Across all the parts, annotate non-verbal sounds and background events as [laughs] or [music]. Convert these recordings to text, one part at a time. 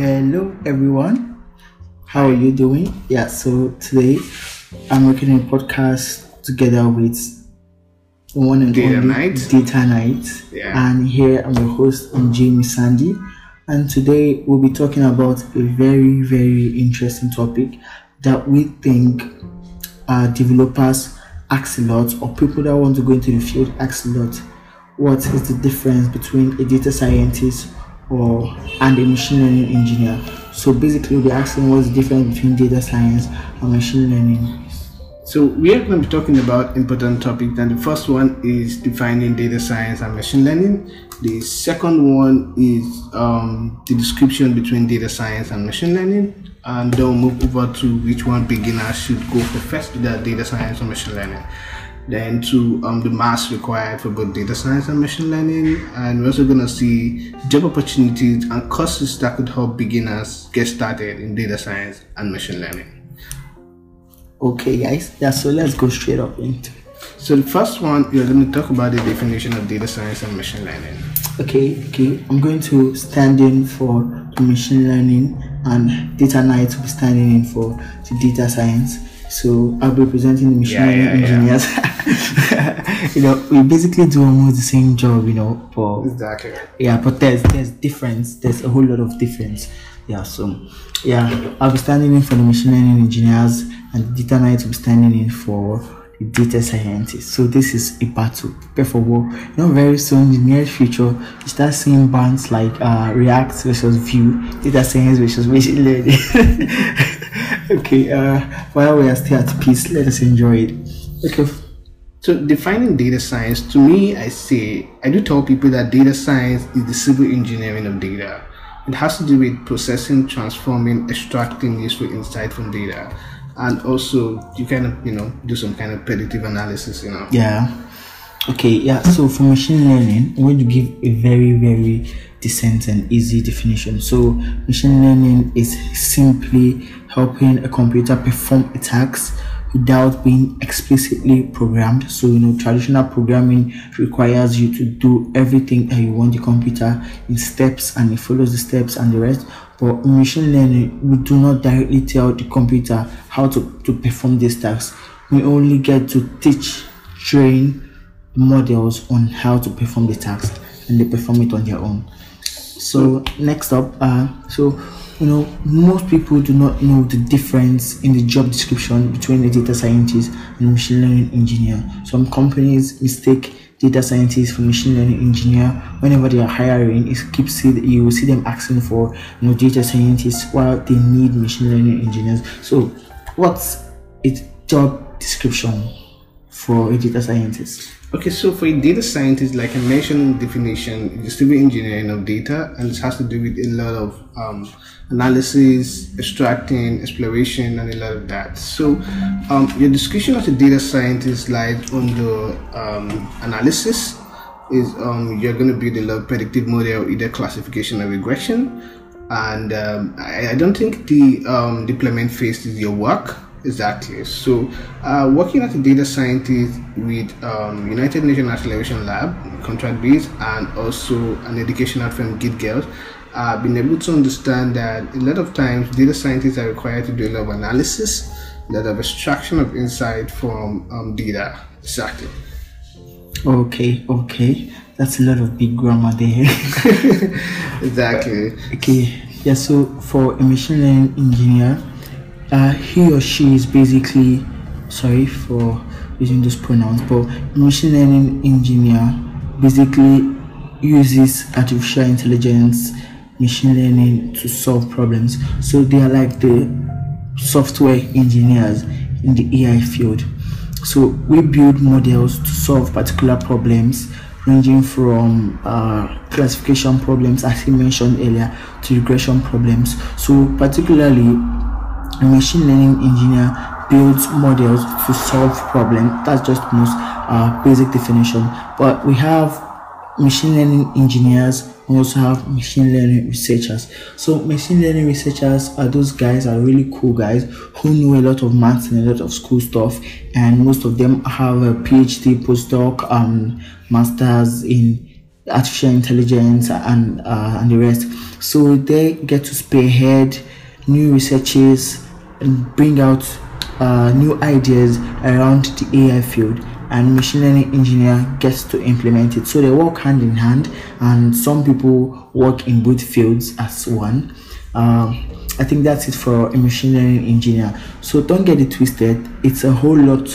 Hello, everyone. How are you doing? Yeah, so today I'm working a podcast together with the one and Data only Night. Data Night. Yeah. And here I'm your host, I'm Jamie Sandy. And today we'll be talking about a very, very interesting topic that we think uh, developers ask a lot, or people that want to go into the field ask a lot. What is the difference between a data scientist or and a machine learning engineer? So basically, we'll be asking what's the difference between data science and machine learning. So we are going to be talking about important topics. And the first one is defining data science and machine learning. The second one is um, the description between data science and machine learning. And then we'll move over to which one beginners should go for first, either data science or machine learning. Then to um, the maths required for both data science and machine learning. And we're also going to see job opportunities and courses that could help beginners get started in data science and machine learning. Okay, guys. Yeah. So let's go straight up into. it. So the first one, we're going to talk about the definition of data science and machine learning. Okay, okay. I'm going to stand in for the machine learning, and Data Night will be standing in for the data science. So I'll be presenting the machine Yeah, learning yeah, yeah. [laughs] [laughs] you know, we basically do almost the same job, you know, but Exactly. yeah, but there's there's difference. There's a whole lot of difference. Yeah, so yeah, I'll be standing in for the machine learning engineers, and the data night will be standing in for the data scientists. So this is a battle. Prepare for war. You know, very soon in the near future, you start seeing bands like uh, React versus Vue, data science versus machine learning. [laughs] okay, uh, while we are still at peace, let us enjoy it. Okay. So defining data science, to me, I say, I do tell people that data science is the civil engineering of data. It has to do with processing, transforming, extracting useful insight from data. And also, you kind of, you know, do some kind of predictive analysis, you know. Yeah. Okay, yeah. So for machine learning, I'm going to give a very, very decent and easy definition. So machine learning is simply helping a computer perform a task without being explicitly programmed. So you know, traditional programming requires you to do everything that you want the computer in steps and it follows the steps and the rest. But in machine learning, we do not directly tell the computer how to, to perform these tasks. We only get to teach, train models on how to perform the task and they perform it on their own. So next up, uh, so you know most people do not know the difference in the job description between a data scientist and a machine learning engineer. Some companies mistake data scientists for machine learning engineer whenever they are hiring. It keeps see you will see them asking for you know data scientists while they need machine learning engineers. So what's its job description for a data scientist? Okay, so for a data scientist, like I mentioned in the definition, it's civil engineering of data, and it has to do with a lot of um, analysis, extracting, exploration, and a lot of that. So, um, your description of a data scientist lies on the um, analysis. Is um, you're going to build a lot of predictive model, either classification or regression, and um, I, I don't think the um, deployment phase is your work exactly. So, uh, working as a data scientist with um, United Nations Acceleration Lab, contract based, and also an educational firm, Git Girls, I've been able to understand that a lot of times data scientists are required to do a lot of analysis, a lot of extraction of insight from um, data. Exactly. Okay, okay. That's a lot of big grammar there. [laughs] [laughs] Exactly. okay, yeah, so for a machine learning engineer, uh, he or she is basically, sorry for using those pronouns, but machine learning engineer basically uses artificial intelligence, machine learning to solve problems. So they are like the software engineers in the AI field. So we build models to solve particular problems ranging from uh, classification problems, as he mentioned earlier, to regression problems. So particularly, a machine learning engineer builds models to solve problems. That's just most uh, basic definition. But we have machine learning engineers we also have machine learning researchers so machine learning researchers are those guys are really cool guys who know a lot of maths and a lot of school stuff and most of them have a phd postdoc um masters in artificial intelligence and uh, and the rest. So they get to spearhead new researches bring out uh, new ideas around the AI field and machine learning engineer gets to implement it. So they work hand in hand, and some people work in both fields as one. Um, I think that's it for a machine learning engineer. So don't get it twisted. It's a whole lot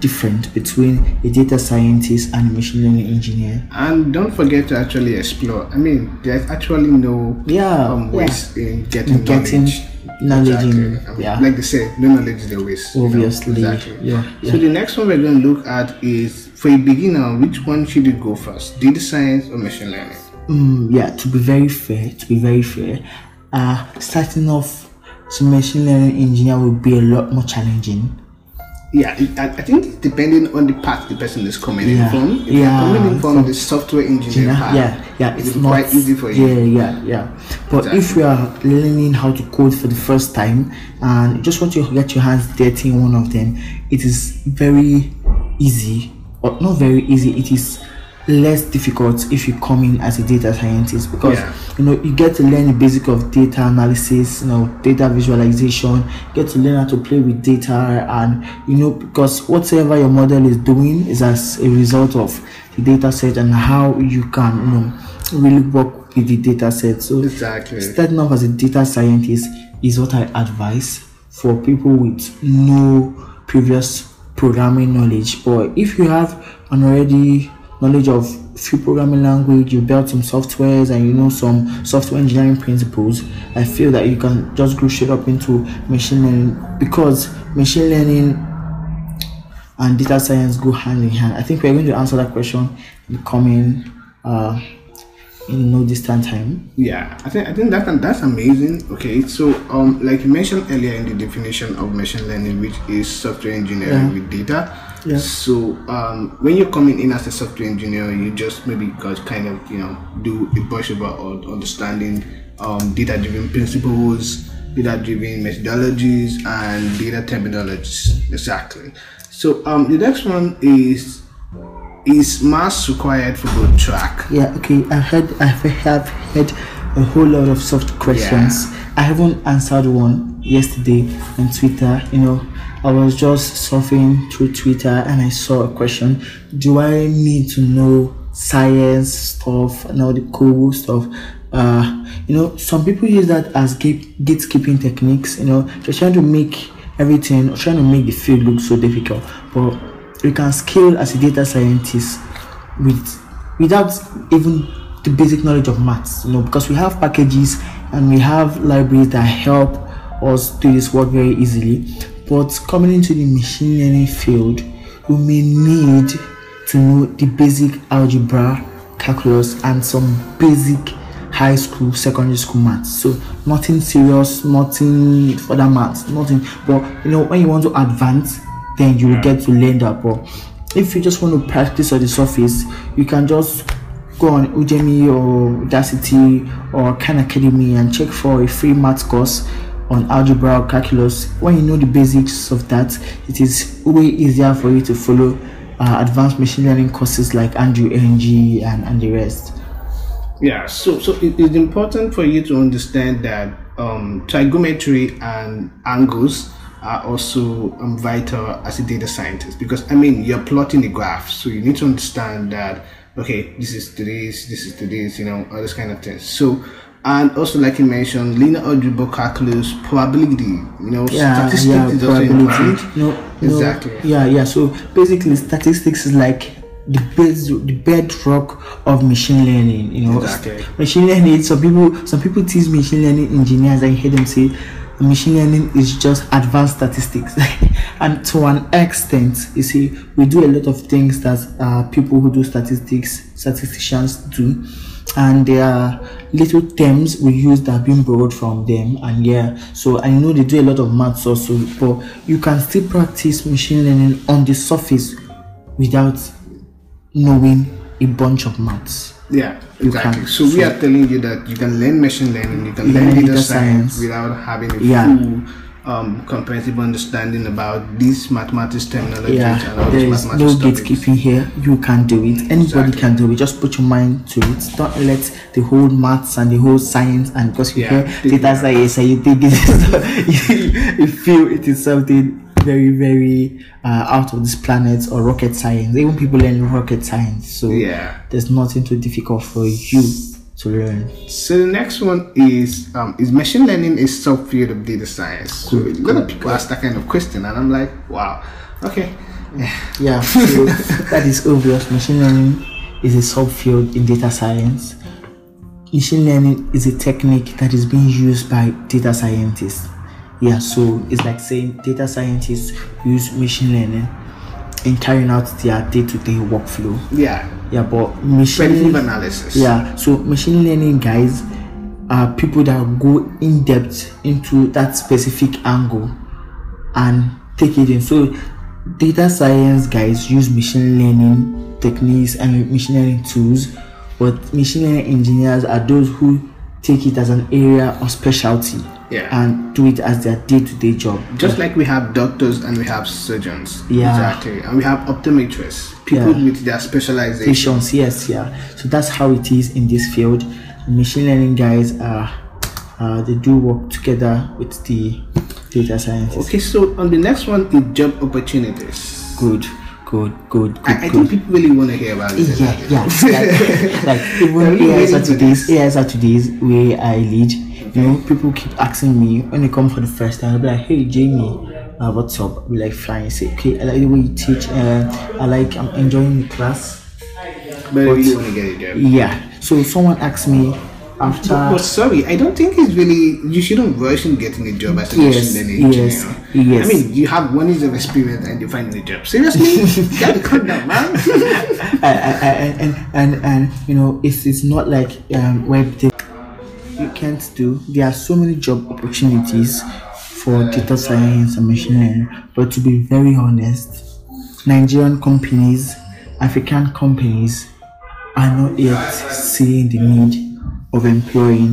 different between a data scientist and a machine learning engineer. And don't forget to actually explore. I mean, there's actually no Yeah, um, yeah. in getting, Getting knowledge. Knowledge in- Exactly. Yeah. Like they say, no knowledge is a waste. you know, exactly. yeah, So the next one we're going to look at is for a beginner, which one should you go first? Data science or machine learning? Mm, yeah, to be very fair, to be very fair, uh, starting off a machine learning engineer will be a lot more challenging. Yeah, I, I think depending on the path the person is coming Yeah, in from. If yeah, you're coming in from, from- the software engineer Yeah, path, yeah, yeah. it's, It's not quite easy for you. Yeah, yeah, yeah. But if you are learning how to code for the first time and you just want to get your hands dirty in one of them, it is very easy, or not very easy. It is less difficult if you come in as a data scientist because Yeah. you know you get to learn the basic of data analysis you know data visualization get to learn how to play with data and you know because whatever your model is doing is as a result of the data set and how you can you know really work with the data set so Exactly. starting off as a data scientist is what i advise for people with no previous programming knowledge but if you have an already knowledge of few programming language you built some softwares and you know some software engineering principles i feel that you can just go straight up into machine learning because machine learning and data science go hand in hand i think we're going to answer that question in the coming uh in no distant time Yeah, I think I think that that's amazing. Okay, so um, like you mentioned earlier in the definition of machine learning, which is software engineering Yeah. with data. Yeah. So um, when you're coming in as a software engineer, you just maybe got kind of you know do a brush over on understanding um, data-driven principles, data-driven methodologies, and data terminologies. Exactly. So um, the next one is is mass required for both track? Yeah, okay. I heard I have heard a whole lot of soft questions. I haven't answered one yesterday on Twitter. You know, I was just surfing through Twitter and I saw a question. Do I need to know science stuff and all the cool stuff? Uh, you know, some people use that as gate gatekeeping techniques. You know, they're trying to make everything, trying to make the field look so difficult, but you can scale as a data scientist with without even the basic knowledge of maths you know because we have packages and we have libraries that help us do this work very easily but coming into the machine learning field you may need to know the basic algebra calculus and some basic high school secondary school maths. So nothing serious nothing further maths nothing. But you know when you want to advance then you will get to learn that. But if you just want to practice on the surface you can just go on udemy or udacity or khan academy and check for a free math course on algebra or calculus when you know the basics of that it is way easier for you to follow uh, advanced machine learning courses like andrew ng and, and the rest Yeah, so so it is important for you to understand that um, trigonometry and angles are also um, vital as a data scientist because I mean you're plotting a graph, so you need to understand that okay, this is to this, this is this, you know, all this kind of things. So and also like you mentioned, linear algebra calculus, probability, you know, yeah, statistics yeah, is also important. No, no, Exactly. yeah, yeah. So basically, statistics is like the base, the bedrock of machine learning. You know, Exactly. machine learning. Some people, some people tease machine learning engineers. I hear them say, machine learning is just advanced statistics. [laughs] and to an extent, you see, we do a lot of things that uh, people who do statistics, statisticians do and there are little terms we use that have been borrowed from them and yeah so i know they do a lot of maths also but you can still practice machine learning on the surface without knowing a bunch of maths Yeah, exactly. can. So, we So- are telling you that you can learn machine learning, you can Learn learn data data science, science. without having a Yeah. full um, comprehensive understanding about these mathematics terminologies Yeah, there is no gatekeeping here. You can do it. Anybody Exactly. can do it. Just put your mind to it. Don't let the whole maths and the whole science and because you Yeah, hear data science and you think it [laughs] is, you, you feel it is something very very uh, out of this planet or rocket science. Even people learn rocket science, so Yeah. there's nothing too difficult for you to learn. So the next one is um, is machine learning a subfield of data science? So a lot of people ask that kind of question, and I'm like, wow, okay, Yeah, [laughs] so that is obvious. Machine learning is a subfield in data science. Machine learning is a technique that is being used by data scientists. Yeah, so it's like saying data scientists use machine learning in carrying out their day-to-day workflow. yeah, Yeah, but machine predictive analysis. yeah, so machine learning guys are people that go in depth into that specific angle and take it in. So, data science guys use machine learning techniques and machine learning tools, but machine learning engineers are those who take it as an area of specialty Yeah. and do it as their day to day job. Just like we have doctors and we have surgeons. Yeah. Exactly. And we have optometrists, people Yeah. with their specialization. Patients, yes, yeah. So that's how it is in this field. Machine learning guys are uh, they do work together with the data scientists. Okay, so on the next one is job opportunities. Good, good, good, good, I, I good. think people really want to hear about it. yeah, yeah. [laughs] Like, like even really AI into Saturdays, AI Saturdays where I lead, you know, people keep asking me when they come for the first time, I'll be like, hey Jamie, uh, what's up? I'll be like flying, Say, okay, I like the way you teach, uh, I like I'm enjoying the class. But I really want to get a job. Yeah. So someone asked me after But sorry, I don't think it's really. You shouldn't rush in getting a job as a Yes, engineer. yes, yes. I mean, you have one years of experience and you're finding a job. Seriously, [laughs] you gotta cut down, man. [laughs] I, and, and and you know it's it's not like um web you can't do there are so many job opportunities for data science and machine learning but to be very honest nigerian companies african companies are not yet seeing the need of employing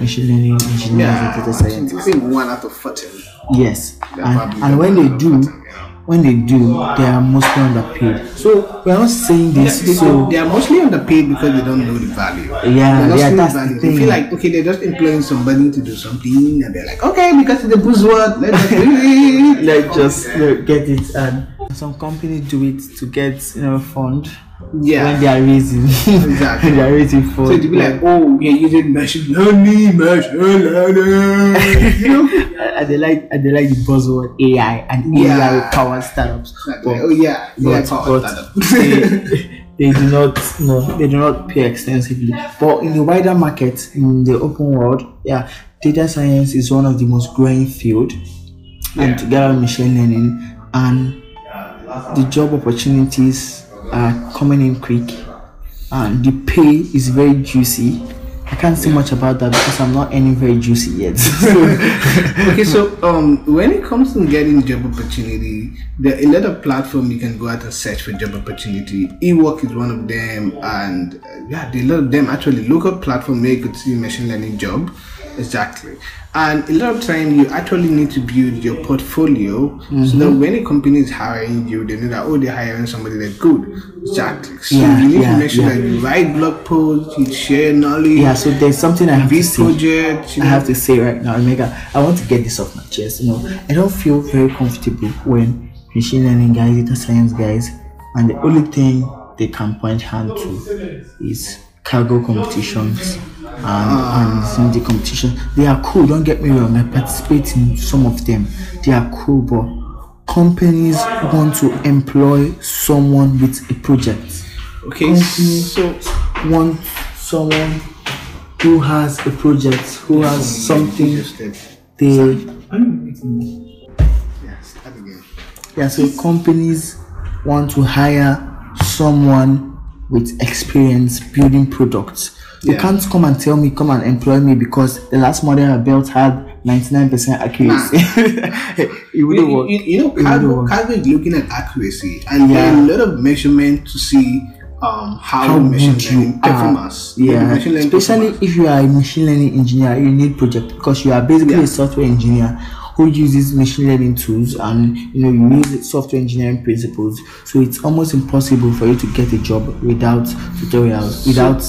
machine learning engineers and yeah, data I scientists think one out of fourteen. yes and, and when they do 14. When they do they are mostly underpaid so we are not saying this so they are mostly underpaid because they don't know the value. Yeah, yeah, seeing the that's the value. They feel like okay, they're just employing somebody to do something, and they're like, okay, because it's a buzzword, let's just [laughs] let's just know, get it and some companies do it to get you know fund Yeah. when they are raising [laughs] Exactly. when they are raising for So it to be like, oh, we are using machine learning, machine learning. [laughs] you know? and they like and they like the buzzword AI and Yeah. AI powered startups Like, oh yeah, yeah, power but startup. [laughs] they, they do not no they do not pay extensively but in the wider market in the open world yeah data science is one of the most growing field Yeah. and together with machine learning and the job opportunities are coming in quick and the pay is very juicy I can't say much about that because I'm not any very juicy yet. [laughs] okay, so um, when it comes to getting job opportunity, there are a lot of platforms you can go out and search for job opportunity. eWork is one of them, and uh, yeah, a lot of them actually local platform where you could see machine learning job. Exactly, and a lot of time you actually need to build your portfolio so that mm-hmm. when a company is hiring you, they know that oh they're hiring somebody that's good. Exactly. So Yeah, you need yeah, to make sure yeah. that you write blog posts, you share knowledge, yeah, so there's something I have to say. projects. You I have to say right now, Omega, I want to get this off my chest. You know, I don't feel very comfortable when machine learning guys, data science guys, and the only thing they can point hand to is Kaggle competitions and, and some of the competition. They are cool, don't get me wrong, I participate in some of them. They are cool, but companies want to employ someone with a project. Okay, Companies so want someone who has a project, who has something Interested. they Yes, yeah so companies want to hire someone with experience building products. You can't come and tell me come and employ me because the last model I built had 99% accuracy. [laughs] it You, wouldn't you, work. you, you know, It Kaggle, Kaggle is looking at accuracy, and there Yeah. are a lot of measurement to see um, how, How machine you learning are. performance. Yeah, machine learning especially performance. if you are a machine learning engineer, you need project because you are basically Yeah. a software engineer who uses machine learning tools and you know you use software engineering principles. So it's almost impossible for you to get a job without tutorials, without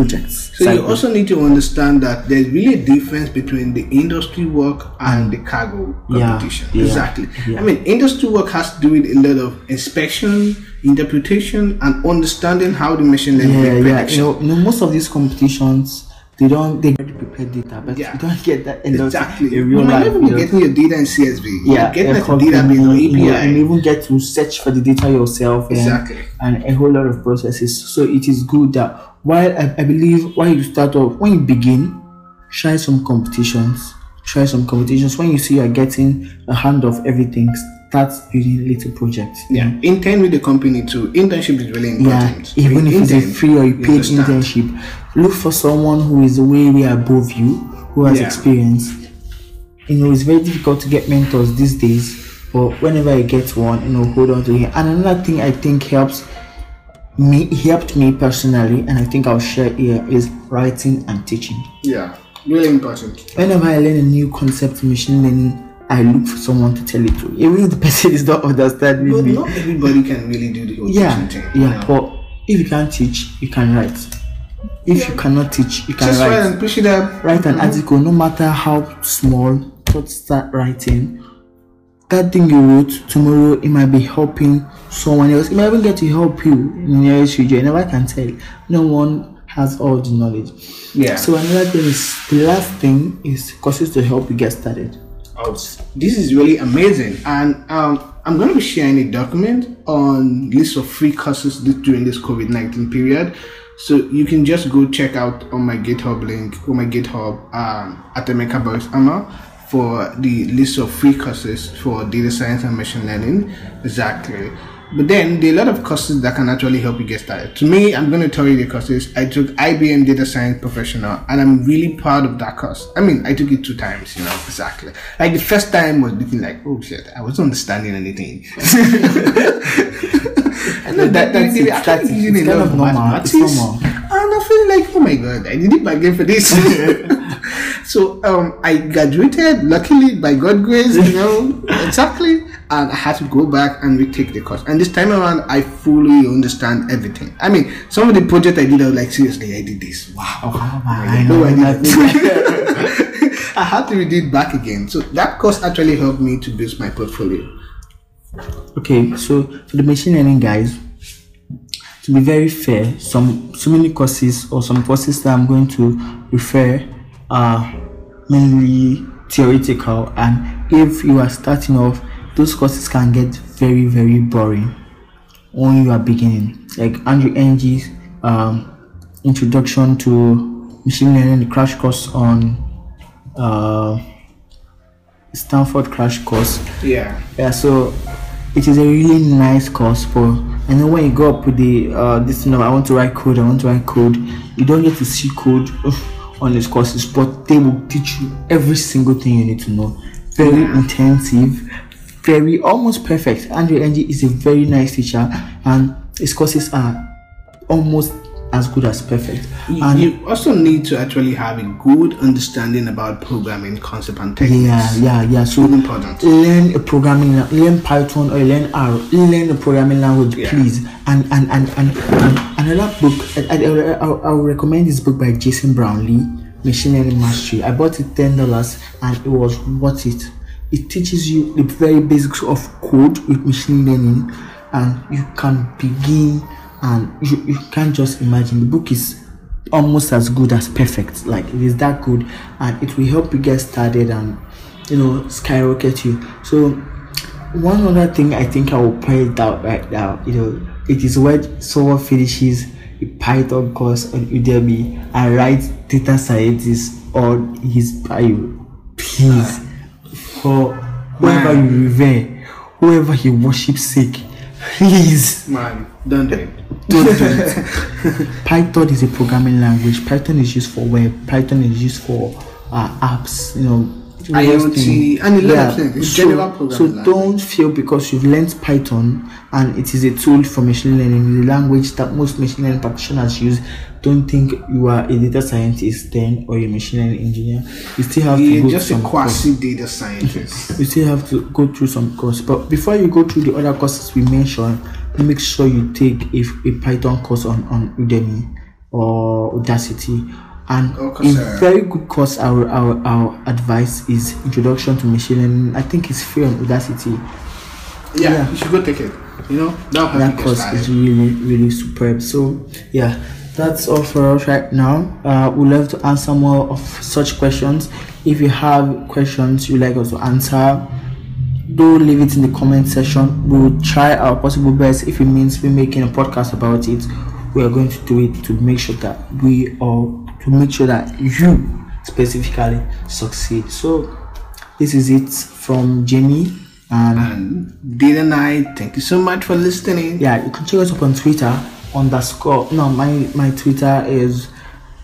projects. So you also need to understand that there's really a difference between the industry work and the Kaggle competition. yeah, exactly. yeah. I mean, industry work has to do with a lot of inspection, interpretation, and understanding how the machine learning yeah, yeah. You know, you know, most of these competitions they don't they already prepare data, but Yeah. you don't [laughs] get that a lot Exactly. in You might even be getting your data in CSV. yeah, You're getting a data a copy, database or you API. and even get to search for the data yourself and, Exactly. and a whole lot of processes. So it is good that while I, I believe while you start off, when you begin, try some competitions. Try some competitions. When you see you are getting a hand of everything, start building little projects. Yeah, intern with the company too. Internship is really important. Yeah, even if it's a free or you paid understand. internship, look for someone who is way way above you, who has Yeah. experience. You know, it's very difficult to get mentors these days, but whenever you get one, you know, hold on to it. And another thing I think helps me helped me personally, and I think I'll share here is writing and teaching. Yeah, really important. Whenever I learn a new concept in machine learning, I look for someone to tell it to. Even if the [laughs] person is not understanding But me. not everybody can really do the whole yeah thing. yeah but if you can't teach you can write if you cannot teach you can Just write write and push it up. write an mm-hmm. article no matter how small just start writing that thing you wrote tomorrow it might be helping someone else. It might even get to help you in the nearest future. You never can tell. No one has all the knowledge. Yeah. so another thing is the last thing is courses to help you get started. Oh, this is really amazing, and um, I'm going to be sharing a document on list of free courses during this COVID nineteen period. So you can just go check out on my GitHub link or my GitHub um, at Emeka Boys Amma for the list of free courses for data science and machine learning. Exactly. But then there are a lot of courses that can actually help you get started. To me, I'm going to tell you the courses. I took IBM Data Science Professional, and I'm really proud of that course. I mean, I took it two times, you know, exactly. Like the first time was looking like, oh shit, I wasn't understanding anything. [laughs] I know That- that's they- they it, actually that's using a lot kind of of normal. mathematics, It's normal. And I feel like, oh my god, I did it back then for this. [laughs] so um, I graduated, luckily by God grace, you know, [laughs] exactly. And I had to go back and retake the course. And this time around, I fully understand everything. I mean, some of the project I did, I was like, seriously, I did this. Wow. oh, I I know know I did. [laughs] I had to read it back again. So that course actually helped me to build my portfolio. Okay, so for the machine learning guys, to be very fair, some so many courses or some courses that I'm going to refer are mainly theoretical, and if you are starting off, those courses can get very very boring when you are beginning. Like Andrew Ng's um, introduction to machine learning, the crash course on uh, Stanford crash course Yeah. yeah so it is a really nice course for I know when you go up with the uh this you know I want to write code I want to write code you don't get to see code [laughs] on these courses but they will teach you every single thing you need to know. Very intensive very almost perfect. Andrew Ng is a very nice teacher and his courses are almost as good as perfect and you also need to actually have a good understanding about programming concept and techniques. yeah yeah yeah so Really important. learn a programming learn python or learn r learn a programming language Yeah. please and and and, and, and another book I, I, I, I, I recommend this book by jason brownlee machine learning mastery i bought it ten dollars and it was worth it it teaches you the very basics of code with machine learning and you can begin and you, you can't just imagine. The book is almost as good as perfect. Like it is that good. And it will help you get started and you know skyrocket you. So one other thing i think i will point out right now you know it is when someone finishes a python course on udemy and writes data scientist on his bio. Please. Ah. For whoever you revere whoever he worships sake please Man, don't do it. don't do it. [laughs] Python is a programming language. Python is used for web. Python is used for uh, apps. You know, various IoT, and a lot of things. It's So, general so language. don't feel because you've learned Python and it is a tool for machine learning, the language that most machine learning practitioners use. Don't think you are a data scientist then or a machine learning engineer. You still have to You're go just through a some course. quasi data scientist. [laughs] You still have to go through some course. But before you go through the other courses we mentioned, make sure you take a, a Python course on, on Udemy or Udacity. And Coursera. very good course our, our, our advice is Introduction to Machine Learning. I think it's free on Udacity. yeah, Yeah. you should go take it. You know, that'll help you that course is really really superb so yeah that's all for us right now uh we'd love to answer more of such questions if you have questions you'd like us to answer do leave it in the comment section we'll try our possible best if it means we're making a podcast about it we are going to do it to make sure that we all to make sure that you specifically succeed so this is it from jamie and And Data Night, thank you so much for listening. yeah, you can check us up on Twitter underscore. No, my my Twitter is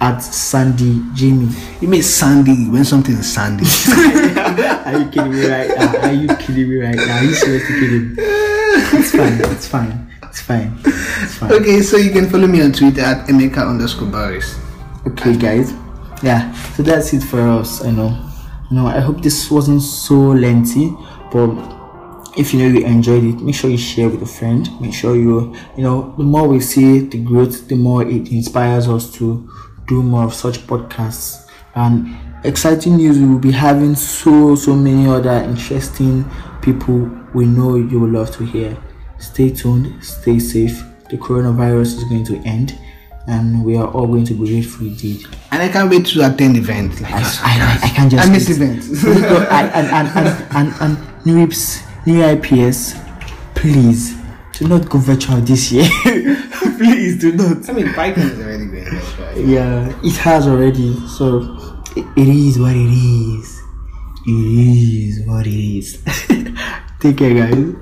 at Sandy Jimmy. You mean Sandy when something is Sandy. [laughs] Are you kidding me right now? Are you kidding me right now? Are you seriously kidding? me? It's fine. It's fine. It's fine. It's fine. okay, so you can follow me on Twitter at Emeka underscore Boris. Okay, guys. Yeah. So that's it for us. I know. You know. I hope this wasn't so lengthy, but if you know you enjoyed it make sure you share with a friend make sure you you know the more we see the growth the more it inspires us to do more of such podcasts and exciting news we will be having so so many other interesting people we know you will love to hear stay tuned stay safe the coronavirus is going to end and we are all going to be grateful indeed And I can't wait to attend events. Like I, I, I can't just I miss wait. events. [laughs] No, I- and, and, and, and, and NeurIPS, new IPS, please do not go virtual this year. [laughs] please do not. I mean, Python is already going virtual. Yeah, it has already. So it, it is what it is. It is what it is. [laughs] Take care, guys.